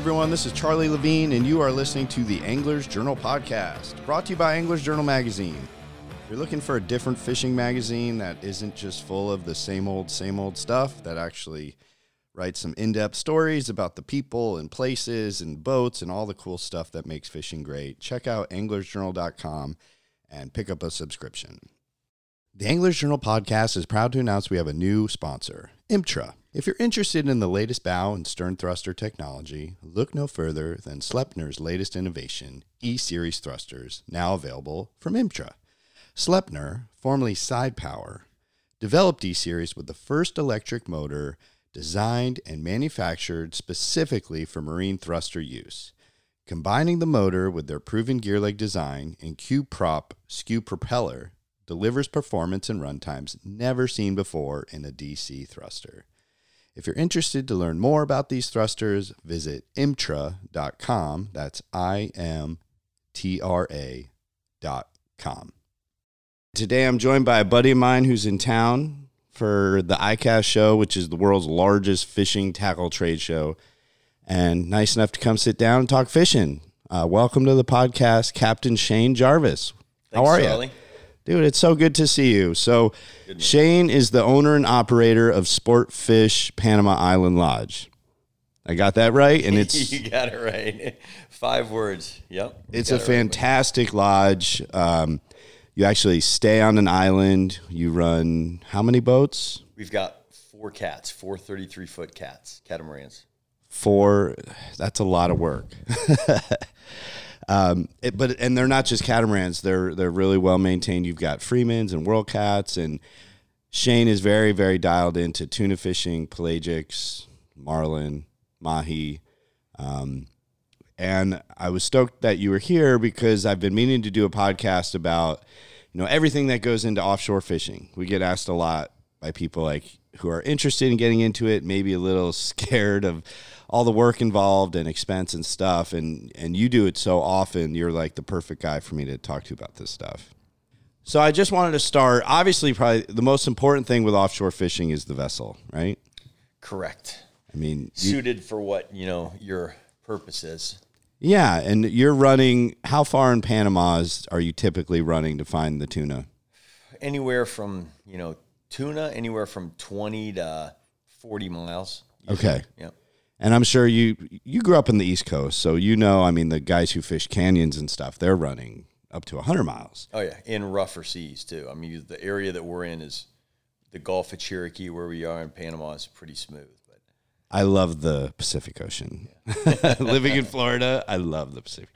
everyone, this is Charlie Levine, and you are listening to the Angler's Journal podcast, brought to you by Angler's Journal magazine. If you're looking for a different fishing magazine that isn't just full of the same old, same old stuff, that actually writes some in depth stories about the people and places and boats and all the cool stuff that makes fishing great, check out anglersjournal.com and pick up a subscription. The Anglers Journal podcast is proud to announce we have a new sponsor, Imtra. If you're interested in the latest bow and stern thruster technology, look no further than Sleipner's latest innovation, E Series thrusters, now available from Imtra. Slepner, formerly Side Power, developed E Series with the first electric motor designed and manufactured specifically for marine thruster use. Combining the motor with their proven gear leg design and Q prop skew propeller delivers performance and runtimes never seen before in a DC thruster. If you're interested to learn more about these thrusters, visit imtra.com. That's I M T R A.com. Today I'm joined by a buddy of mine who's in town for the ICAST show, which is the world's largest fishing tackle trade show, and nice enough to come sit down and talk fishing. Uh, welcome to the podcast, Captain Shane Jarvis. How are you? Dude, it's so good to see you. So, Shane is the owner and operator of Sport Fish Panama Island Lodge. I got that right, and it's you got it right. Five words. Yep. it's a it right. fantastic lodge. Um, you actually stay on an island. You run how many boats? We've got four cats, four 33 foot cats, catamarans. Four. That's a lot of work. um, it, but and they're not just catamarans. They're they're really well maintained. You've got Freemans and World Cats, and Shane is very very dialed into tuna fishing, pelagics, marlin, mahi. Um, and I was stoked that you were here because I've been meaning to do a podcast about you know everything that goes into offshore fishing. We get asked a lot by people like who are interested in getting into it, maybe a little scared of all the work involved and expense and stuff. And and you do it so often, you're like the perfect guy for me to talk to about this stuff. So I just wanted to start. Obviously, probably the most important thing with offshore fishing is the vessel, right? Correct. I mean, you- Suited for what, you know, your purpose is. yeah, and you're running. How far in Panama's are you typically running to find the tuna? Anywhere from, you know, tuna, anywhere from 20 to 40 miles. usually. Okay. Yep. And I'm sure you you grew up in the East Coast, so you know. I mean, the guys who fish canyons and stuff, they're running up to 100 miles. Oh, yeah. In rougher seas, too. I mean, the area that we're in is the Gulf of Chiriquí, where we are in Panama, is pretty smooth. But I love the Pacific Ocean. Living in Florida, I love the Pacific.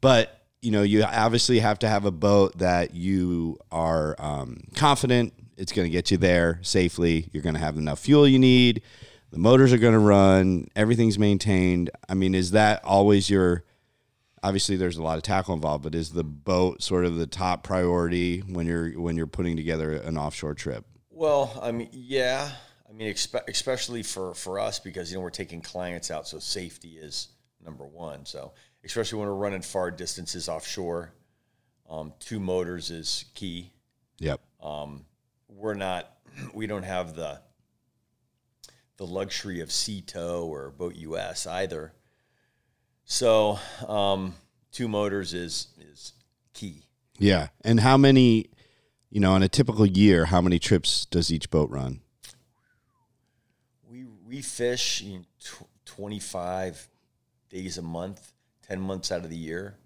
But you know, you obviously have to have a boat that you are um, confident it's going to get you there safely. You're going to have enough fuel you need. The motors are going to run. Everything's maintained. I mean, is that always your? Obviously, there's a lot of tackle involved, but is the boat sort of the top priority when you're when you're putting together an offshore trip? Well, I mean, yeah. I mean, expe- especially for, for us because, you know, we're taking clients out, so safety is number one. So, especially when we're running far distances offshore, um, two motors is key. Yep. We're not, we don't have the the luxury of Sea Tow or Boat US either. So, um, two motors is is key. Yeah. And how many, you know, in a typical year, how many trips does each boat run? We we fish you know, tw- 25 days a month, 10 months out of the year.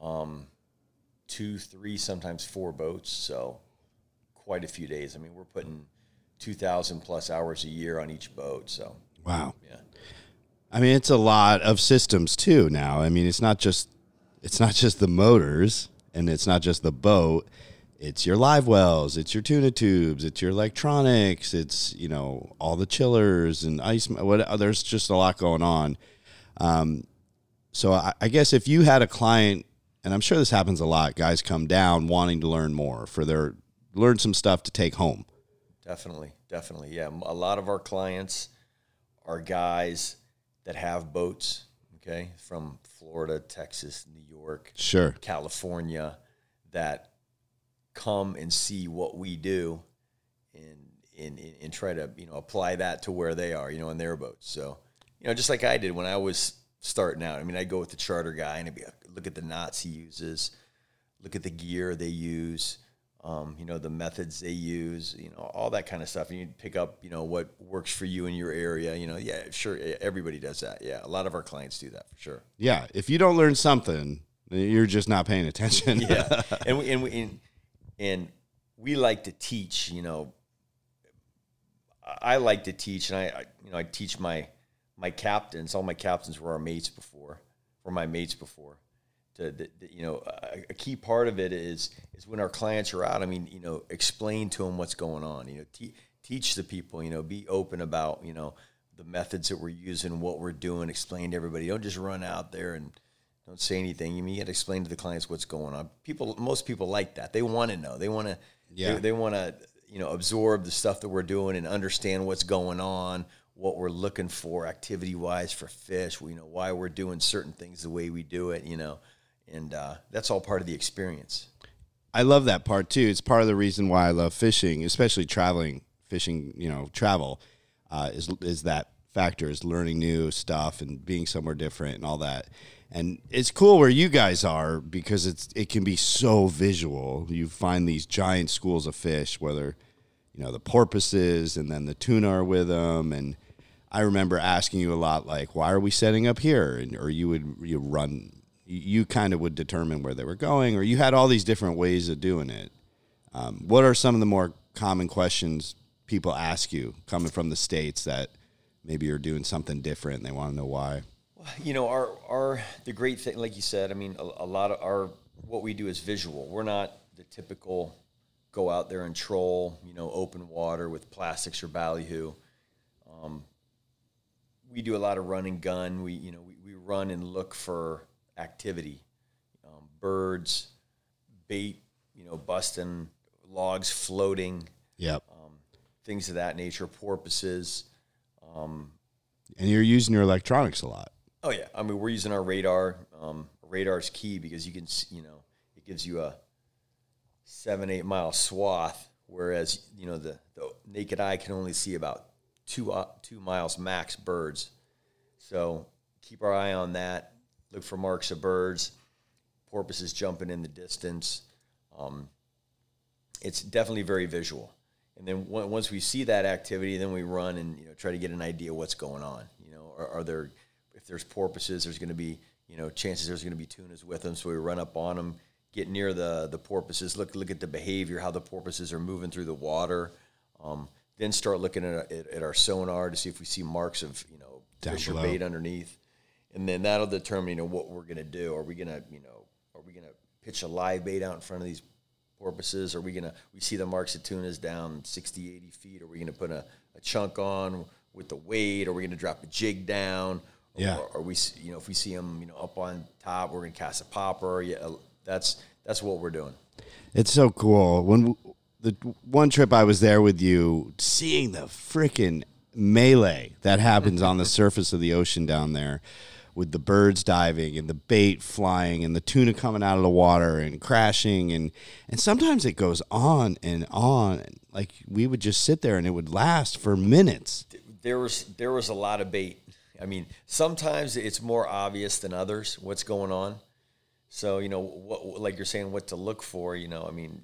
Um, two, three, sometimes four boats. So quite a few days. I mean, we're putting 2,000 plus hours a year on each boat. So Wow. yeah. I mean, it's a lot of systems too now. I mean, it's not just it's not just the motors and it's not just the boat. It's your live wells, it's your tuna tubes, it's your electronics, it's, you know, all the chillers and ice what there's just a lot going on. Um, so I, I guess if you had a client and I'm sure this happens a lot, guys come down wanting to learn more for their learn some stuff to take home. Definitely, definitely. Yeah, a lot of our clients are guys that have boats. Okay, from Florida, Texas, New York, Sure. California, that come and see what we do, and and and- try to you know apply that to where they are, you know, in their boats. So you know, just like I did when I was starting out. I mean, I'd go with the charter guy and I'd be look at the knots he uses, look at the gear they use, um, you know, the methods they use, you know, all that kind of stuff. And you pick up, you know, what works for you in your area. You know, yeah, sure, everybody does that. Yeah, a lot of our clients do that for sure. Yeah, if you don't learn something, you're just not paying attention. yeah, and we, and we, and, and we like to teach. You know, I like to teach, and I, I, you know I teach my my captains. All my captains were our mates before, were my mates before. To you know, a, a, key part of it is is when our clients are out. I mean, you know, explain to them what's going on. You know, te- teach the people. You know, be open about you know the methods that we're using, what we're doing. Explain to everybody. Don't just run out there and don't say anything. You mean you got to explain to the clients what's going on. People, most people like that. They want to know. They want to. Yeah. They, they want to you know absorb the stuff that we're doing and understand what's going on what we're looking for activity wise for fish you know why we're doing certain things the way we do it you know and uh, that's all part of the experience i love that part too it's part of the reason why i love fishing especially traveling fishing you know travel uh, is, is that factor is learning new stuff and being somewhere different and all that and it's cool where you guys are because it's it can be so visual. You find these giant schools of fish, whether you know the porpoises and then the tuna are with them. And I remember asking you a lot, like, "Why are we setting up here?" And or you would you run, you kind of would determine where they were going, or you had all these different ways of doing it. Um, what are some of the more common questions people ask you coming from the states that maybe you're doing something different and they want to know why? you know, our our the great thing, like you said, I mean, a, a, lot of our what we do is visual. We're not the typical go out there and troll, you know, open water with plastics or ballyhoo. Um, we do a lot of run and gun. We you know we, we run and look for activity, um, birds, bait, you know, busting logs floating. Yep. Um, things of that nature, porpoises. Um, and you're using your electronics a lot. Oh yeah, I mean we're using our radar. Um, radar is key because you can you know it gives you a seven eight mile swath, whereas you know the, the naked eye can only see about two uh, two miles max birds. So keep our eye on that. Look for marks of birds, porpoises jumping in the distance. Um, it's definitely very visual. And then once we see that activity, then we run and you know try to get an idea what's going on. You know, are, are there if there's porpoises, there's going to be you know chances there's going to be tunas with them. So we run up on them, get near the the porpoises, look look at the behavior, how the porpoises are moving through the water. Um, then start looking at, at, at, our sonar to see if we see marks of you know Down fish below. or bait underneath, and then that'll determine you know what we're going to do. Are we going to you know are we going to pitch a live bait out in front of these porpoises? Are we going to we see the marks of tunas down 60, 80 feet? Are we going to put a, a chunk on with the weight? Are we going to drop a jig down? Yeah. Or, or, we, you know, if we see them, you know, up on top, we're gonna cast a popper. Yeah, uh, that's that's what we're doing. It's so cool. When the one trip I was there with you, seeing the freaking melee that happens on the surface of the ocean down there, with the birds diving and the bait flying and the tuna coming out of the water and crashing and and sometimes it goes on and on. Like we would just sit there and it would last for minutes. There was there was a lot of bait I mean, sometimes it's more obvious than others what's going on. So you know, what like you're saying, what to look for. You know, I mean,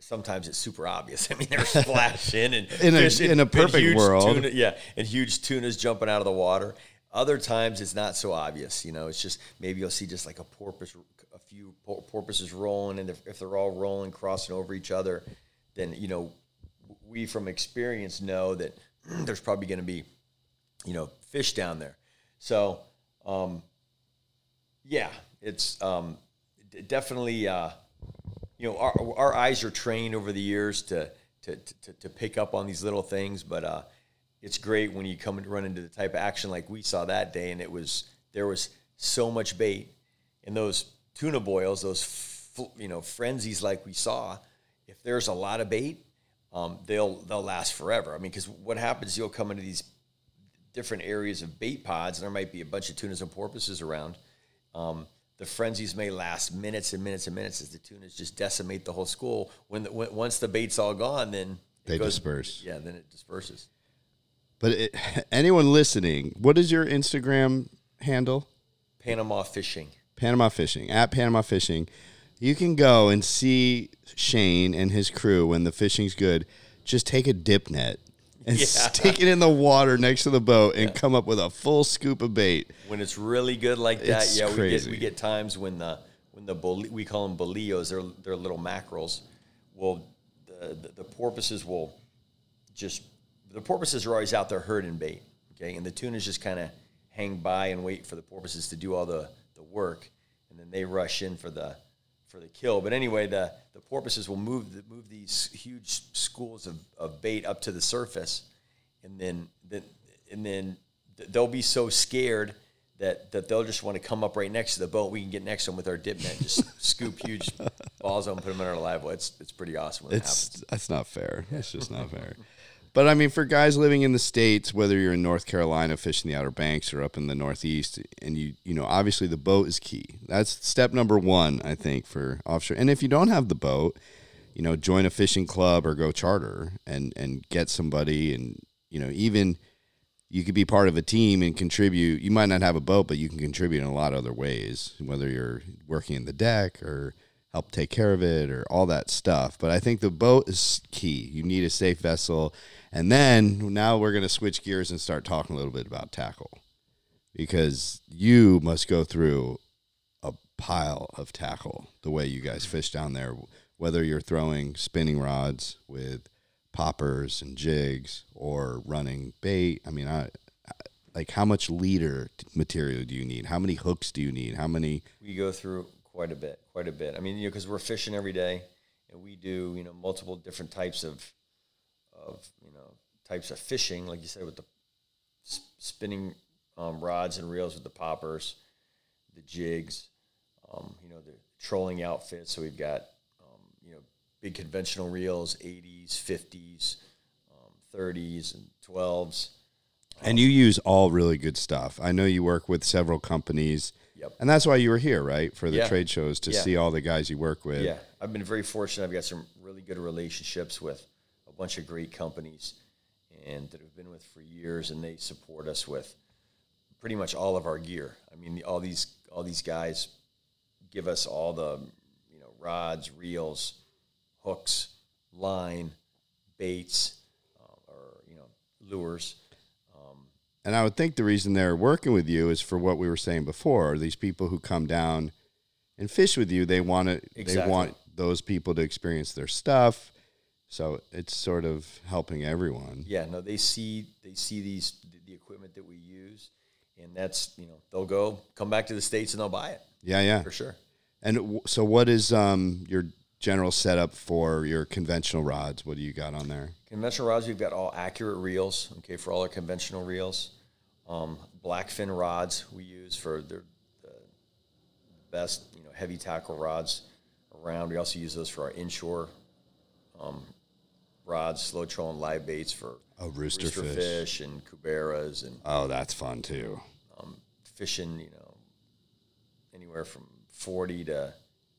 sometimes it's super obvious. I mean, they're splashing and in a in a perfect world, tuna, yeah, and huge tunas jumping out of the water. Other times it's not so obvious. You know, it's just maybe you'll see just like a porpoise, a few porpoises rolling, and if they're all rolling, crossing over each other, then you know, we from experience know that there's probably going to be you know, fish down there. So, um, yeah, it's um, definitely, uh, you know, our, our eyes are trained over the years to, to, to, to pick up on these little things, but uh, it's great when you come and run into the type of action like we saw that day, and it was there was so much bait, and those tuna boils, those you know frenzies like we saw. If there's a lot of bait, um, they'll they'll last forever. I mean, because what happens? You'll come into these different areas of bait pods, and there might be a bunch of tunas and porpoises around. Um, the frenzies may last minutes and minutes and minutes as the tunas just decimate the whole school. When, the, when once the bait's all gone, then they goes, disperse. Yeah, then it disperses. But it, anyone listening, what is your Instagram handle? Panama Fishing. Panama Fishing at Panama Fishing. You can go and see Shane and his crew when the fishing's good. Just take a dip net and Yeah. stick it in the water next to the boat and come up with a full scoop of bait. When it's really good like that, It's yeah, we get we get times when the when the we call them bolillos, they're they're little mackerels. Well, the, the the porpoises will just the porpoises are always out there herding bait, okay, and the tunas just kind of hang by and wait for the porpoises to do all the the work, and then they rush in for the for the kill. But anyway, the the porpoises will move the, move these huge schools of, of bait up to the surface, and then then and then they'll be so scared that that they'll just want to come up right next to the boat. We can get next to them with our dip net, just scoop huge balls on, put them in our live well. It's it's pretty awesome when it happens. It's that's not fair. It's just not fair. But I mean, for guys living in the states, whether you're in North Carolina fishing the Outer Banks or up in the Northeast, and you you know obviously the boat is key. That's step number one, I think, for offshore. And if you don't have the boat, you know, join a fishing club or go charter and and get somebody, and you know even you could be part of a team and contribute. You might not have a boat, but you can contribute in a lot of other ways, whether you're working in the deck or help take care of it or all that stuff. But I think the boat is key. You need a safe vessel. And then now we're going to switch gears and start talking a little bit about tackle because you must go through a pile of tackle the way you guys fish down there, whether you're throwing spinning rods with poppers and jigs or running bait. I mean, I, like how much leader material do you need? How many hooks do you need? How many? we go through quite a bit, quite a bit. I mean, you know, because we're fishing every day, and we do, you know, multiple different types of, of you know, types of fishing, like you said, with the spinning um, rods and reels with the poppers, the jigs, um, you know, the trolling outfits. So we've got, um, you know, big conventional reels, 80s, 50s, um, 30s, and 12s. And you use all really good stuff. I know you work with several companies. Yep. And that's why you were here, right? For the Yeah. trade shows to Yeah. see all the guys you work with. Yeah, I've been very fortunate. I've got some really good relationships with a bunch of great companies, and that have been with for years, and they support us with pretty much all of our gear. I mean, all these all these guys give us all the you know rods, reels, hooks, line, baits, uh, or you know lures. And I would think the reason they're working with you is for what we were saying before. These people who come down and fish with you, they want to they want those people to experience their stuff. So it's sort of helping everyone. Yeah, no, they see they see these the equipment that we use, and that's you know they'll go come back to the states and they'll buy it Yeah, yeah. for sure. And w- so what is um your general setup for your conventional rods? What do you got on there? Conventional rods, we've got all accurate reels, okay, for all our conventional reels. Um, blackfin rods we use for the, the best, you know, heavy tackle rods around. We also use those for our inshore um, rods, slow trolling live baits for Oh, rooster fish. and cuberas and Oh, that's fun too. fishing, you know, anywhere from 40 to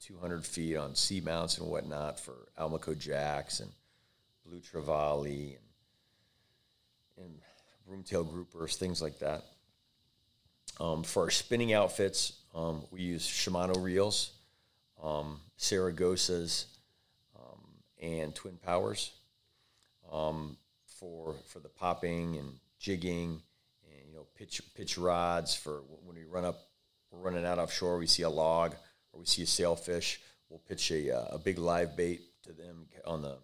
200 feet on sea mounts and whatnot for Almaco jacks and blue trevally and, and broomtail groupers, things like that. Um, for our spinning outfits, um, we use Shimano reels, um, Saragosas, um, and Twin Powers um, for for the popping and jigging, and you know pitch pitch rods for when we run up, we're running out offshore. We see a log or we see a sailfish, we'll pitch a uh, a big live bait to them on the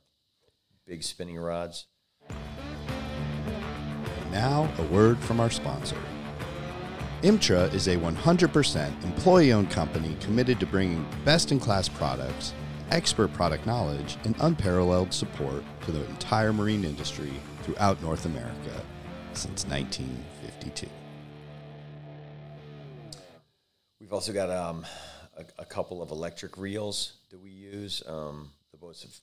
big spinning rods. Now, a word from our sponsor. Imtra is a 100% employee owned company committed to bringing best in class products, expert product knowledge, and unparalleled support to the entire marine industry throughout North America since 1952. We've also got um, a, a couple of electric reels that we use. Um, the boats have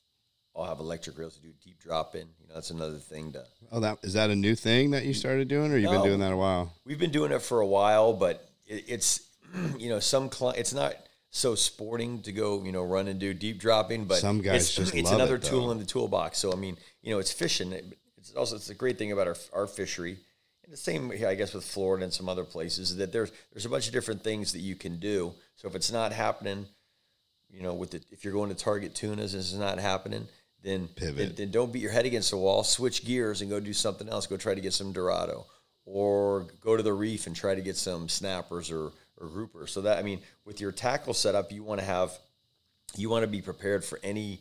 all have electric reels to do deep drop in. You know, that's another thing to Oh, that is that a new thing that you started doing, or you've been doing that a while? We've been doing it for a while, but it, it's you know some cli it's not so sporting to go you know run and do deep dropping, but Some guys it's, just it's another it, tool in the toolbox. So I mean, you know, it's fishing. It- It's also it's a great thing about our our fishery the same, I guess, with Florida and some other places, that there's there's a bunch of different things that you can do. So if it's not happening, you know, with the if you're going to target tunas and it's not happening, then Pivot. Then, then don't beat your head against the wall. Switch gears and go do something else. Go try to get some Dorado, or go to the reef and try to get some snappers or or groupers. So that I mean, with your tackle setup, you want to have you want to be prepared for any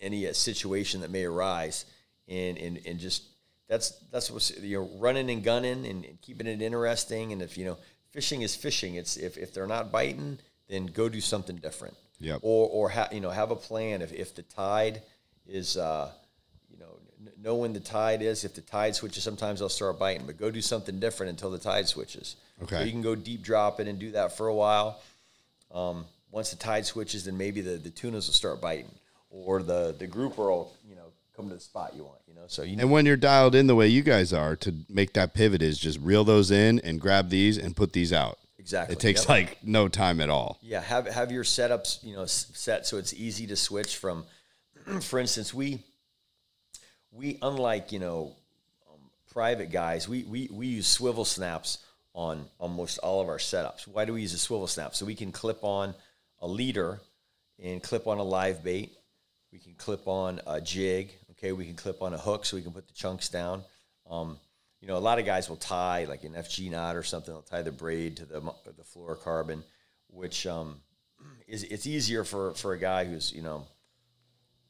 any uh, situation that may arise, and and and just that's that's what you're running and gunning and, and keeping it interesting. And if you know fishing is fishing, it's if if they're not biting, then go do something different. Yep. Or or ha, you know have a plan if if the tide is. Uh, you know, n- know when the tide is. If the tide switches, sometimes they'll start biting. But go do something different until the tide switches. Okay. So you can go deep drop it and do that for a while. Um, once the tide switches, then maybe the, the tunas will start biting, or the the grouper will you know come to the spot you want. You know, so you And when you're dialed in the way you guys are, to make that pivot is just reel those in and grab these and put these out. exactly It takes Yep. like no time at all. yeah have have your setups you know set so it's easy to switch from. For instance, we we unlike you know um, private guys, we, we we use swivel snaps on almost all of our setups. Why do we use a swivel snap? So we can clip on a leader and clip on a live bait. We can clip on a jig. Okay, we can clip on a hook so we can put the chunks down. Um, you know, a lot of guys will tie like an FG knot or something. They'll tie the braid to the the fluorocarbon, which um, is it's easier for for a guy who's you know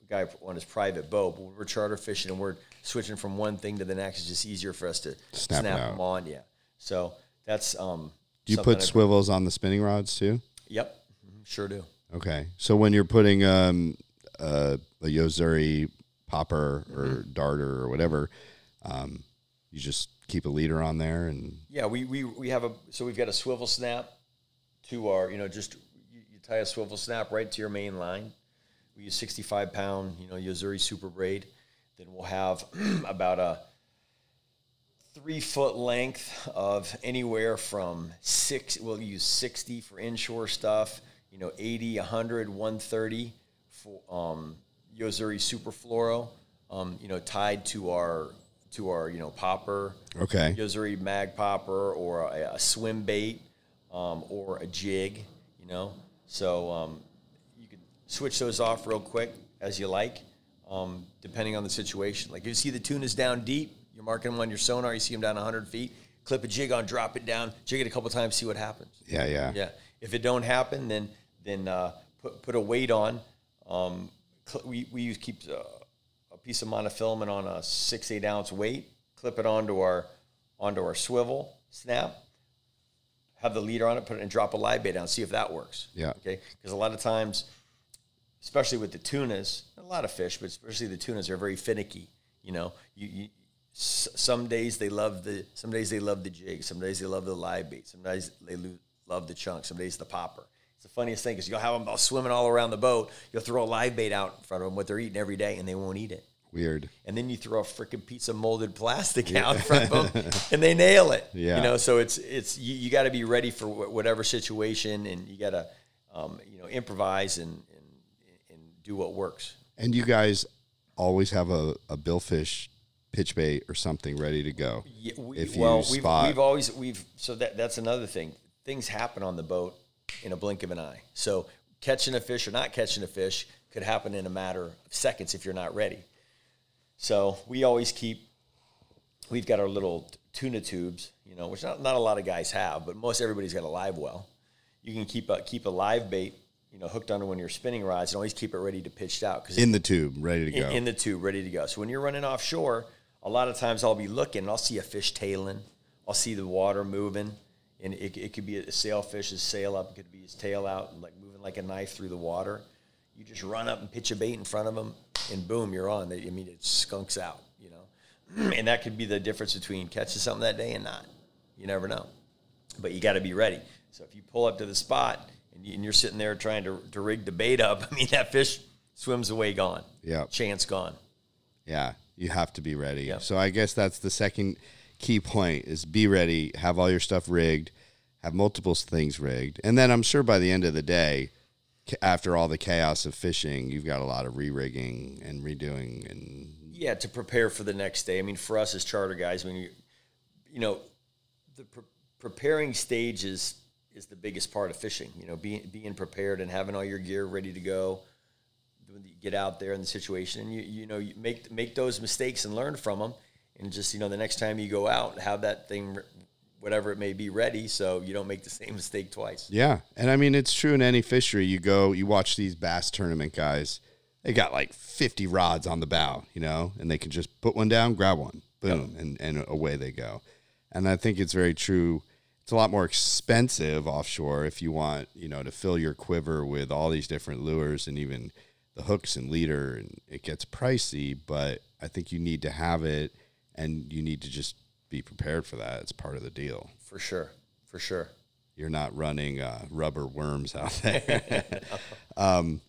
a guy on his private boat. But we're charter fishing and we're switching from one thing to the next, it's just easier for us to Snap snap, them on. Yeah. So that's um. Do you put I- swivels on the spinning rods too? Yep. Mhm, Sure do. Okay. So when you're putting um, uh, a Yo-Zuri popper or Mm-hmm. darter or whatever, um, you just keep a leader on there and Yeah, we, we, we have a so we've got a swivel snap to our you know just you, you tie a swivel snap right to your main line. We use sixty five pound you know Yo-Zuri super braid. Then we'll have about a three foot length of anywhere from six. We'll use sixty for inshore stuff. You know, 80, 100, 130 for um, Yo-Zuri super fluoro. Um, you know, tied to our to our you know popper. okay. Yo-Zuri mag popper or a, a swim bait um, or a jig, you know. So um, you can switch those off real quick as you like, um, depending on the situation. Like you see the tunas down deep, you're marking them on your sonar, you see them down 100 feet, clip a jig on, drop it down, jig it a couple times, see what happens. Yeah, yeah. Yeah. If it don't happen, then then uh, put put a weight on. Um, we we use keep uh, a piece of monofilament on a six eight ounce weight. Clip it onto our onto our swivel snap. Have the leader on it. Put it and drop a live bait down. See if that works. Yeah. Okay. Because a lot of times, especially with the tunas, a lot of fish, but especially the tunas are very finicky. You know, you, you s- some days they love the some days they love the jig, some days they love the live bait, some days they lo- love the chunk, some days the popper. Funniest thing because you'll have them all swimming all around the boat. You'll throw a live bait out in front of them, what they're eating every day, and they won't eat it. Weird. And then you throw a freaking piece of molded plastic out in front of them, and they nail it. Yeah. You know, so it's it's you, you got to be ready for wh- whatever situation, and you got to um, you know improvise and, and and do what works. And you guys always have a, a billfish pitch bait or something ready to go. Yeah, we, If you well, we've, spot- we've always we've so that that's another thing. Things happen on the boat in a blink of an eye. So catching a fish or not catching a fish could happen in a matter of seconds if you're not ready. So we always keep. We've got our little tuna tubes, you know, which not, not a lot of guys have, but most everybody's got a live well. You can keep a keep a live bait, you know, hooked onto one of your spinning rods, and always keep it ready to pitch out because In the tube, ready to in, go. in the tube, ready to go. So when you're running offshore, a lot of times I'll be looking and I'll see a fish tailing. I'll see the water moving, and it, it could be a sailfish's sail up, it could be his tail out, and like moving like a knife through the water. You just run up and pitch a bait in front of them, and boom, you're on. They- I mean, it skunks out, you know. and that could be the difference between catching something that day and not. You never know, but you got to be ready. So if you pull up to the spot and, you, and you're sitting there trying to, to rig the bait up, I mean, that fish swims away gone. Yeah. Chance gone. Yeah, you have to be ready. Yep. So I guess that's the second key point is be ready, have all your stuff rigged, have multiple things rigged. And then I'm sure by the end of the day, after all the chaos of fishing, you've got a lot of re-rigging and redoing and Yeah, to prepare for the next day. I mean, for us as charter guys, when you you know, the pre- preparing stage is is the biggest part of fishing. You know, being being prepared and having all your gear ready to go. Get out there in the situation, and you you know you make make those mistakes and learn from them, and just you know the next time you go out, have that thing, whatever it may be, ready so you don't make the same mistake twice. Yeah, and I mean it's true in any fishery. You go, you watch these bass tournament guys. They got like fifty rods on the bow, you know, and they can just put one down, grab one, boom, and and away they go. And I think it's very true. It's a lot more expensive offshore if you want, you know, to fill your quiver with all these different lures and even the hooks and leader, and it gets pricey. But I think you need to have it, and you need to just be prepared for that. It's part of the deal. For sure, for sure. You're not running uh, rubber worms out there. um,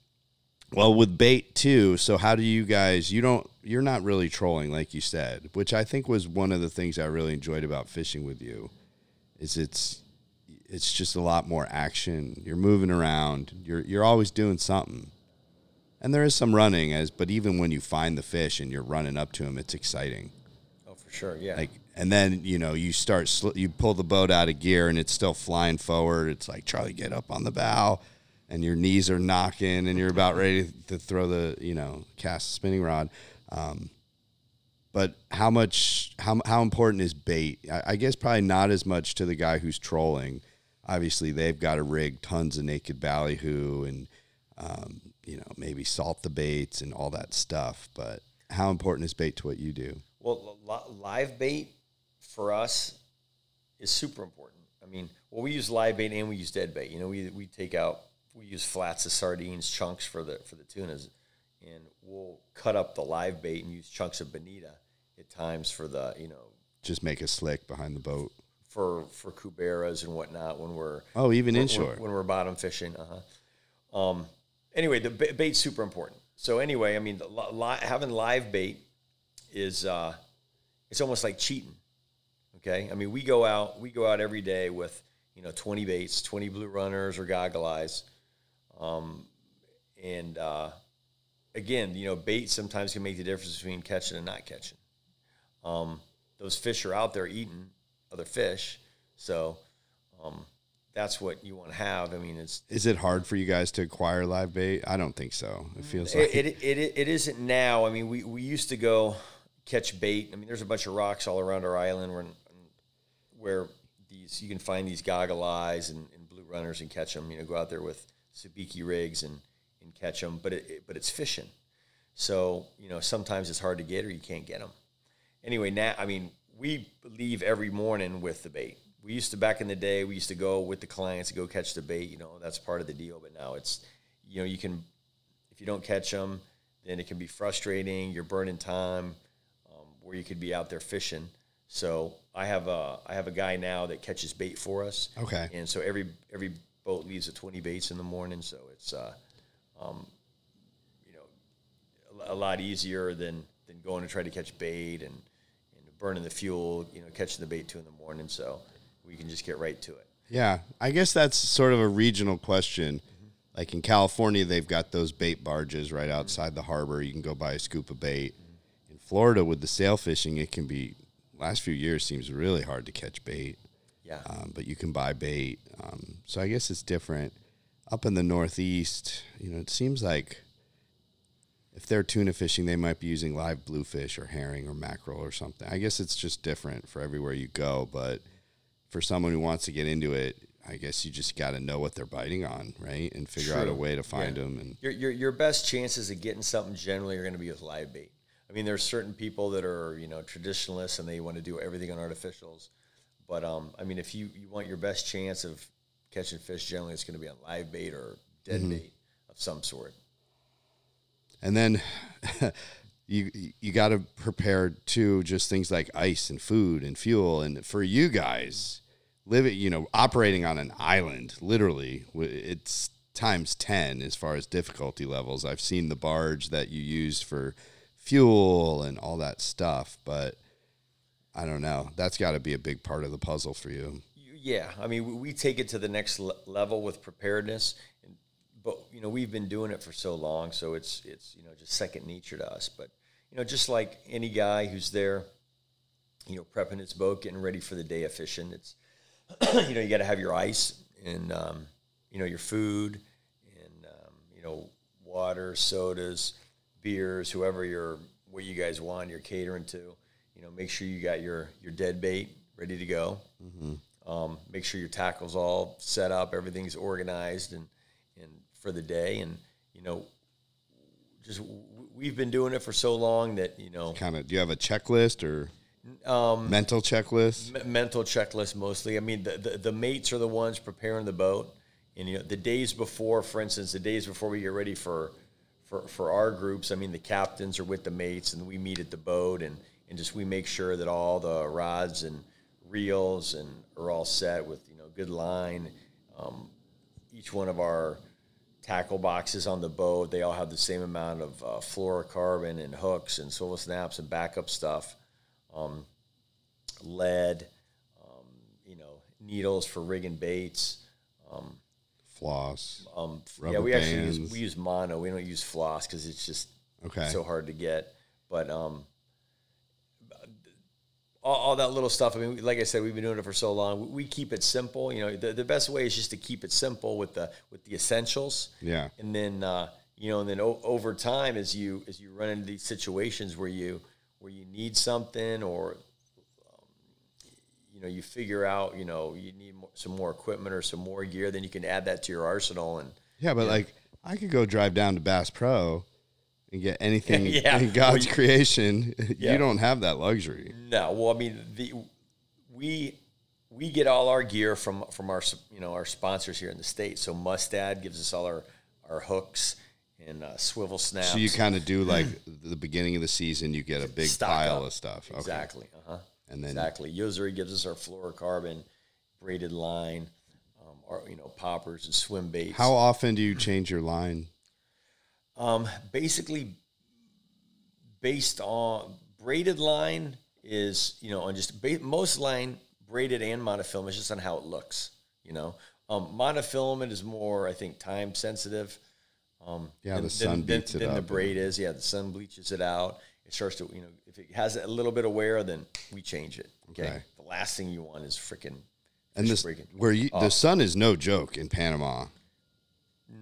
well, with bait too. So how do you guys? You don't. You're not really trolling, like you said, which I think was one of the things I really enjoyed about fishing with you. Is it's it's just a lot more action. You're moving around. You're you're always doing something, and there is some running. As but even when you find the fish and you're running up to them, it's exciting. Sure. Yeah. Like and then you know you start sl- you pull the boat out of gear and it's still flying forward. It's like Charlie, get up on the bow and your knees are knocking and you're about ready to throw the you know cast the spinning rod um, but how much how, how important is bait I, I, guess probably not as much to the guy who's trolling obviously they've got to rig tons of naked ballyhoo and um, you know maybe salt the baits and all that stuff but how important is bait to what you do well live bait for us is super important i mean well we use live bait and we use dead bait you know we, we take out we use flats of sardines, chunks for the for the tunas, and we'll cut up the live bait and use chunks of bonita at times for the you know just make a slick behind the boat for for cuberas and whatnot when we're oh even when, inshore when, when, we're bottom fishing. Uh-huh. Um, anyway, the bait's super important. So anyway, I mean, li- having live bait is uh, it's almost like cheating. Okay, I mean, we go out we go out every day with you know 20 baits, 20 blue runners or goggle eyes um, and uh, again, you know, bait sometimes can make the difference between catching and not catching. Um, those fish are out there eating other fish, so um, that's what you want to have. I mean, it's is it hard for you guys to acquire live bait? I don't think so. It feels like it, it, it, it isn't now. I mean, we, we used to go catch bait. I mean, there's a bunch of rocks all around our island where where these you can find these goggle eyes and, and blue runners and catch them. You know, go out there with sabiki rigs and, and catch them, but it, but it's fishing. So you know sometimes it's hard to get or you can't get them. Anyway, now I mean we leave every morning with the bait. We used to back in the day. We used to go with the clients to go catch the bait. You know that's part of the deal. But now it's you know you can if you don't catch them, then it can be frustrating. You're burning time where you could be out there fishing. So I have a I have a guy now that catches bait for us. Okay. And so every every boat leaves at 20 baits in the morning, so it's uh, um, you know a, a, lot easier than than going to try to catch bait and, and burning the fuel, you know, catching the bait two in the morning. So we can just get right to it. Yeah, I guess that's sort of a regional question. Mm-hmm. Like in California, they've got those bait barges right outside mm-hmm. the harbor. You can go buy a scoop of bait. Mm-hmm. Florida, with the sail fishing, it can be. Last few years seems really hard to catch bait. Yeah. Um, but you can buy bait. Um, so I guess it's different. Up in the Northeast, you know, it seems like if they're tuna fishing, they might be using live bluefish or herring or mackerel or something. I guess it's just different for everywhere you go. But for someone who wants to get into it, I guess you just got to know what they're biting on, right, and figure True. out a way to find yeah. them. And your, your your best chances of getting something generally are going to be with live bait. I mean, there's certain people that are you know traditionalists and they want to do everything on artificials. But um, I mean, if you, you want your best chance of catching fish, generally it's going to be on live bait or dead mm-hmm. bait of some sort. And then you you got to prepare too, just things like ice and food and fuel. And for you guys, living, you know, operating on an island, literally, it's times 10 as far as difficulty levels. I've seen the barge that you use for fuel and all that stuff, but I don't know. That's got to be a big part of the puzzle for you. Yeah, I mean, we take it to the next level with preparedness, but you know, we've been doing it for so long, so it's it's you know just second nature to us. But you know, just like any guy who's there, you know, prepping his boat, getting ready for the day of fishing. It's, you know, you got to have your ice and, um, you know, your food and, um, you know, water, sodas, beers, whoever you're, what you guys want, you're catering to. You know, make sure you got your, your dead bait ready to go. Um, make sure your tackle's all set up, everything's organized and, and for the day. And, you know, just we've been doing it for so long that, you know, Kind of. Do you have a checklist or um, mental checklist? me- mental checklist mostly. I mean, the, the, the mates are the ones preparing the boat. And, you know, the days before, for instance, the days before we get ready for, for, for our groups, I mean, the captains are with the mates and we meet at the boat and, and just we make sure that all the rods and reels and are all set with, you know, good line. Um, each one of our tackle boxes on the boat, they all have the same amount of uh, fluorocarbon and hooks and swivel snaps and backup stuff. Um, lead, um, you know, needles for rigging baits. Floss. Um, yeah, we actually use, we use mono. We don't use floss because it's just Okay. so hard to get. But um, all, all that little stuff. I mean, like I said, we've been doing it for so long. We, we keep it simple. You know, the, the best way is just to keep it simple with the with the essentials. Yeah. And then uh, you know, and then o- over time, as you as you run into these situations where you where you need something or you know you figure out you know you need some more equipment or some more gear, then you can add that to your arsenal and Yeah, but like I could go drive down to Bass Pro and get anything Yeah. in God's Well, you- creation. Yeah. You don't have that luxury. No, well, I mean, the we we get all our gear from from our you know our sponsors here in the states. So Mustad gives us all our our hooks and uh, swivel snaps. So you kind of do like the beginning of the season, you get a big Stock pile up. of stuff. Exactly, And then exactly. Yo-Zuri gives us our fluorocarbon braided line, um, our you know poppers and swim baits. how often do you change your line? Um, basically, based on braided line is you know on just ba- most line braided and monofilament is just on how it looks. You know, um, monofilament is more I think time sensitive. Um, Yeah, than- the sun than- beats it than up the braid is. Yeah, the sun bleaches it out. It starts to you know if it has a little bit of wear, then we change it. Okay, Okay. the last thing you want is freaking And this breaking. where you the sun is no joke in Panama.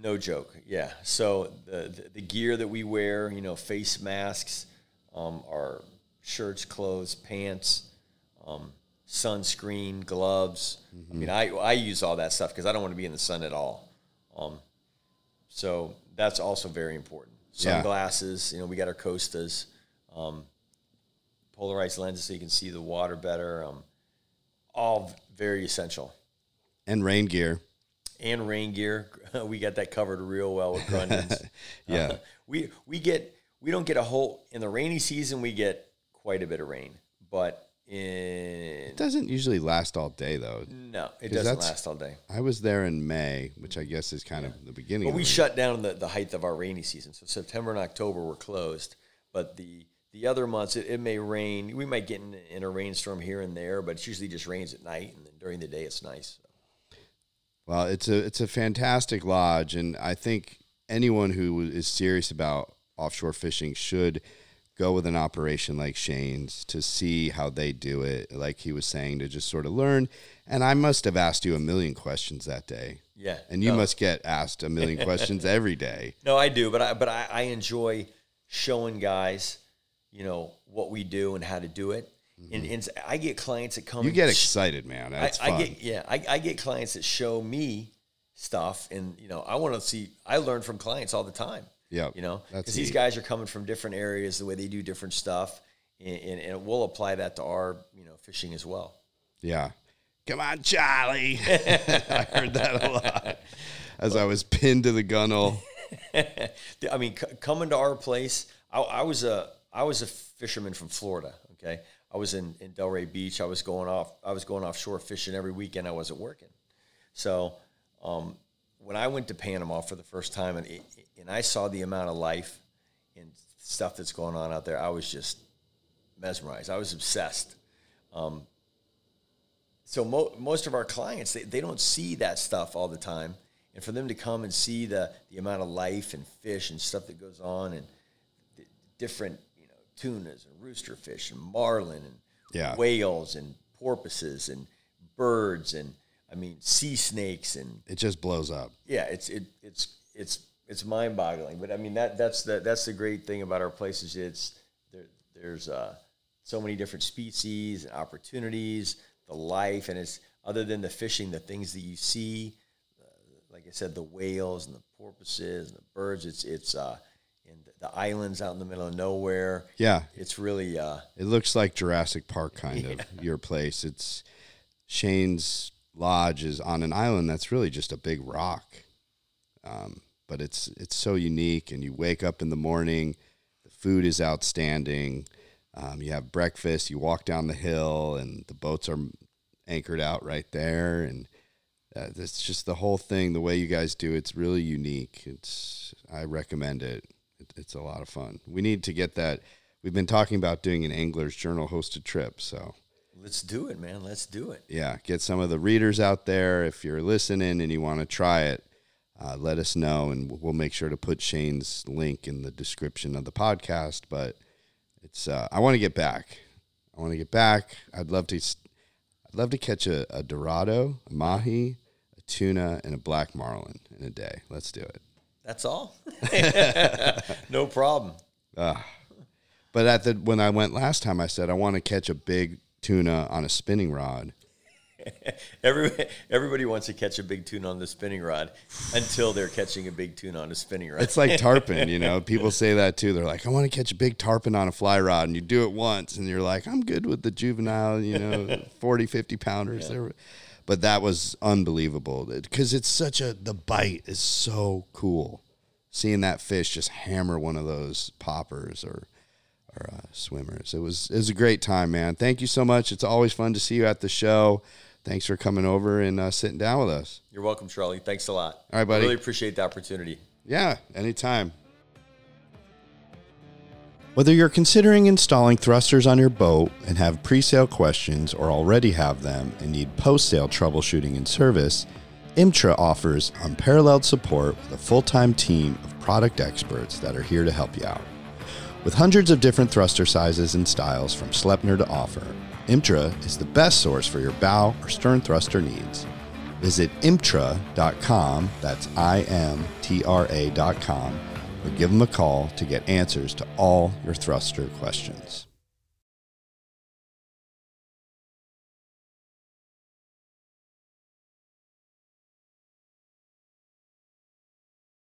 No joke. Yeah. So the, the the gear that we wear, you know, face masks, um, our shirts, clothes, pants, um, sunscreen, gloves. I mean, I I use all that stuff because I don't want to be in the sun at all. Um, so that's also very important. Yeah. Sunglasses. You know, we got our Costas, um, polarized lenses so you can see the water better. Um, all very essential And rain gear. and rain gear. We got that covered real well with Grundens. Yeah. Uh, we we get we don't get a whole in the rainy season. We get quite a bit of rain, but in It doesn't usually last all day though. no, it doesn't last all day. I was there in May, which I guess is kind of the beginning. But we shut down the, the height of our rainy season. So September and October were closed, but the the other months it, it may rain. We might get in, in a rainstorm here and there, but it usually just rains at night, and then during the day it's nice. Well, it's a it's a fantastic lodge, and I think anyone who is serious about offshore fishing should go with an operation like Shane's to see how they do it. Like he was saying, to just sort of learn. And I must have asked you a million questions that day, Yeah, and you no. must get asked a million questions every day. No, I do, but I but I, I enjoy showing guys, you know, what we do and how to do it. And, and I get clients that come. Mm-hmm. You get excited, man. I, That's I fun. get yeah, I, I get clients that show me stuff, and you know, I want to see. I learn from clients all the time. Yeah, you know, because these guys are coming from different areas, the way they do different stuff, and, and, and we'll apply that to our you know fishing as well. Yeah. Come on, Charlie. I heard that a lot as I was pinned to the gunnel. I mean, c- coming to our place, I, I was a I was a fisherman from Florida. Okay, I was in, in Delray Beach. I was going off. I was going offshore fishing every weekend. I wasn't working. So um, when I went to Panama for the first time, and and I saw the amount of life and stuff that's going on out there, I was just mesmerized. I was obsessed. Um, so mo- most of our clients they, they don't see that stuff all the time and for them to come and see the, the amount of life and fish and stuff that goes on and different tunas and rooster fish and marlin and Yeah. whales and porpoises and birds and I mean sea snakes and It just blows up. yeah, it's it it's it's it's mind boggling. But I mean that that's the that's the great thing about our place is it's there, there's uh, so many different species and opportunities, the life, and it's other than the fishing, the things that you see, uh, like I said, the whales and the porpoises and the birds. It's it's uh, and the islands out in the middle of nowhere. Yeah. It's really uh, It looks like Jurassic Park kind of your place. It's Shane's lodge is on an island that's really just a big rock. Um, but it's it's so unique and you wake up in the morning, the food is outstanding. Um, you have breakfast, you walk down the hill and the boats are anchored out right there and uh, it's just the whole thing the way you guys do it's really unique it's i recommend it. It it's a lot of fun. We need to get that. We've been talking about doing an angler's journal hosted trip so. Let's do it, man. Let's do it. yeah get some of the readers out there. If you're listening and you want to try it uh, let us know and we'll make sure to put shane's link in the description of the podcast but it's uh, i want to get back. I want to get back. I'd love to i'd love to catch a, a dorado a mahi a tuna and a black marlin in a day. Let's do it That's all. no problem. Ah. but at the when i went last time i said i want to catch a big tuna on a spinning rod Every, everybody wants to catch a big tuna on the spinning rod until they're catching a big tuna on a spinning rod. It's like tarpon, you know. People say that too. They're like, I want to catch a big tarpon on a fly rod. And you do it once and you're like, I'm good with the juvenile, you know, 40, 50 pounders. They're- But that was unbelievable because it's such a, the bite is so cool. Seeing that fish just hammer one of those poppers or, or uh, swimmers. It was, it was a great time, man. Thank you so much. It's always fun to see you at the show. Thanks for coming over and uh, sitting down with us. You're welcome, Charlie. Thanks a lot. All right, buddy. Really appreciate the opportunity. Yeah, anytime. Whether you're considering installing thrusters on your boat and have pre sale questions or already have them and need post sale troubleshooting and service, IMTRA offers unparalleled support with a full time team of product experts that are here to help you out. With hundreds of different thruster sizes and styles from Sleipner to Offer, IMTRA is the best source for your bow or stern thruster needs. Visit imtra.com, that's I M T R A.com, or give them a call to get answers to all your thruster questions.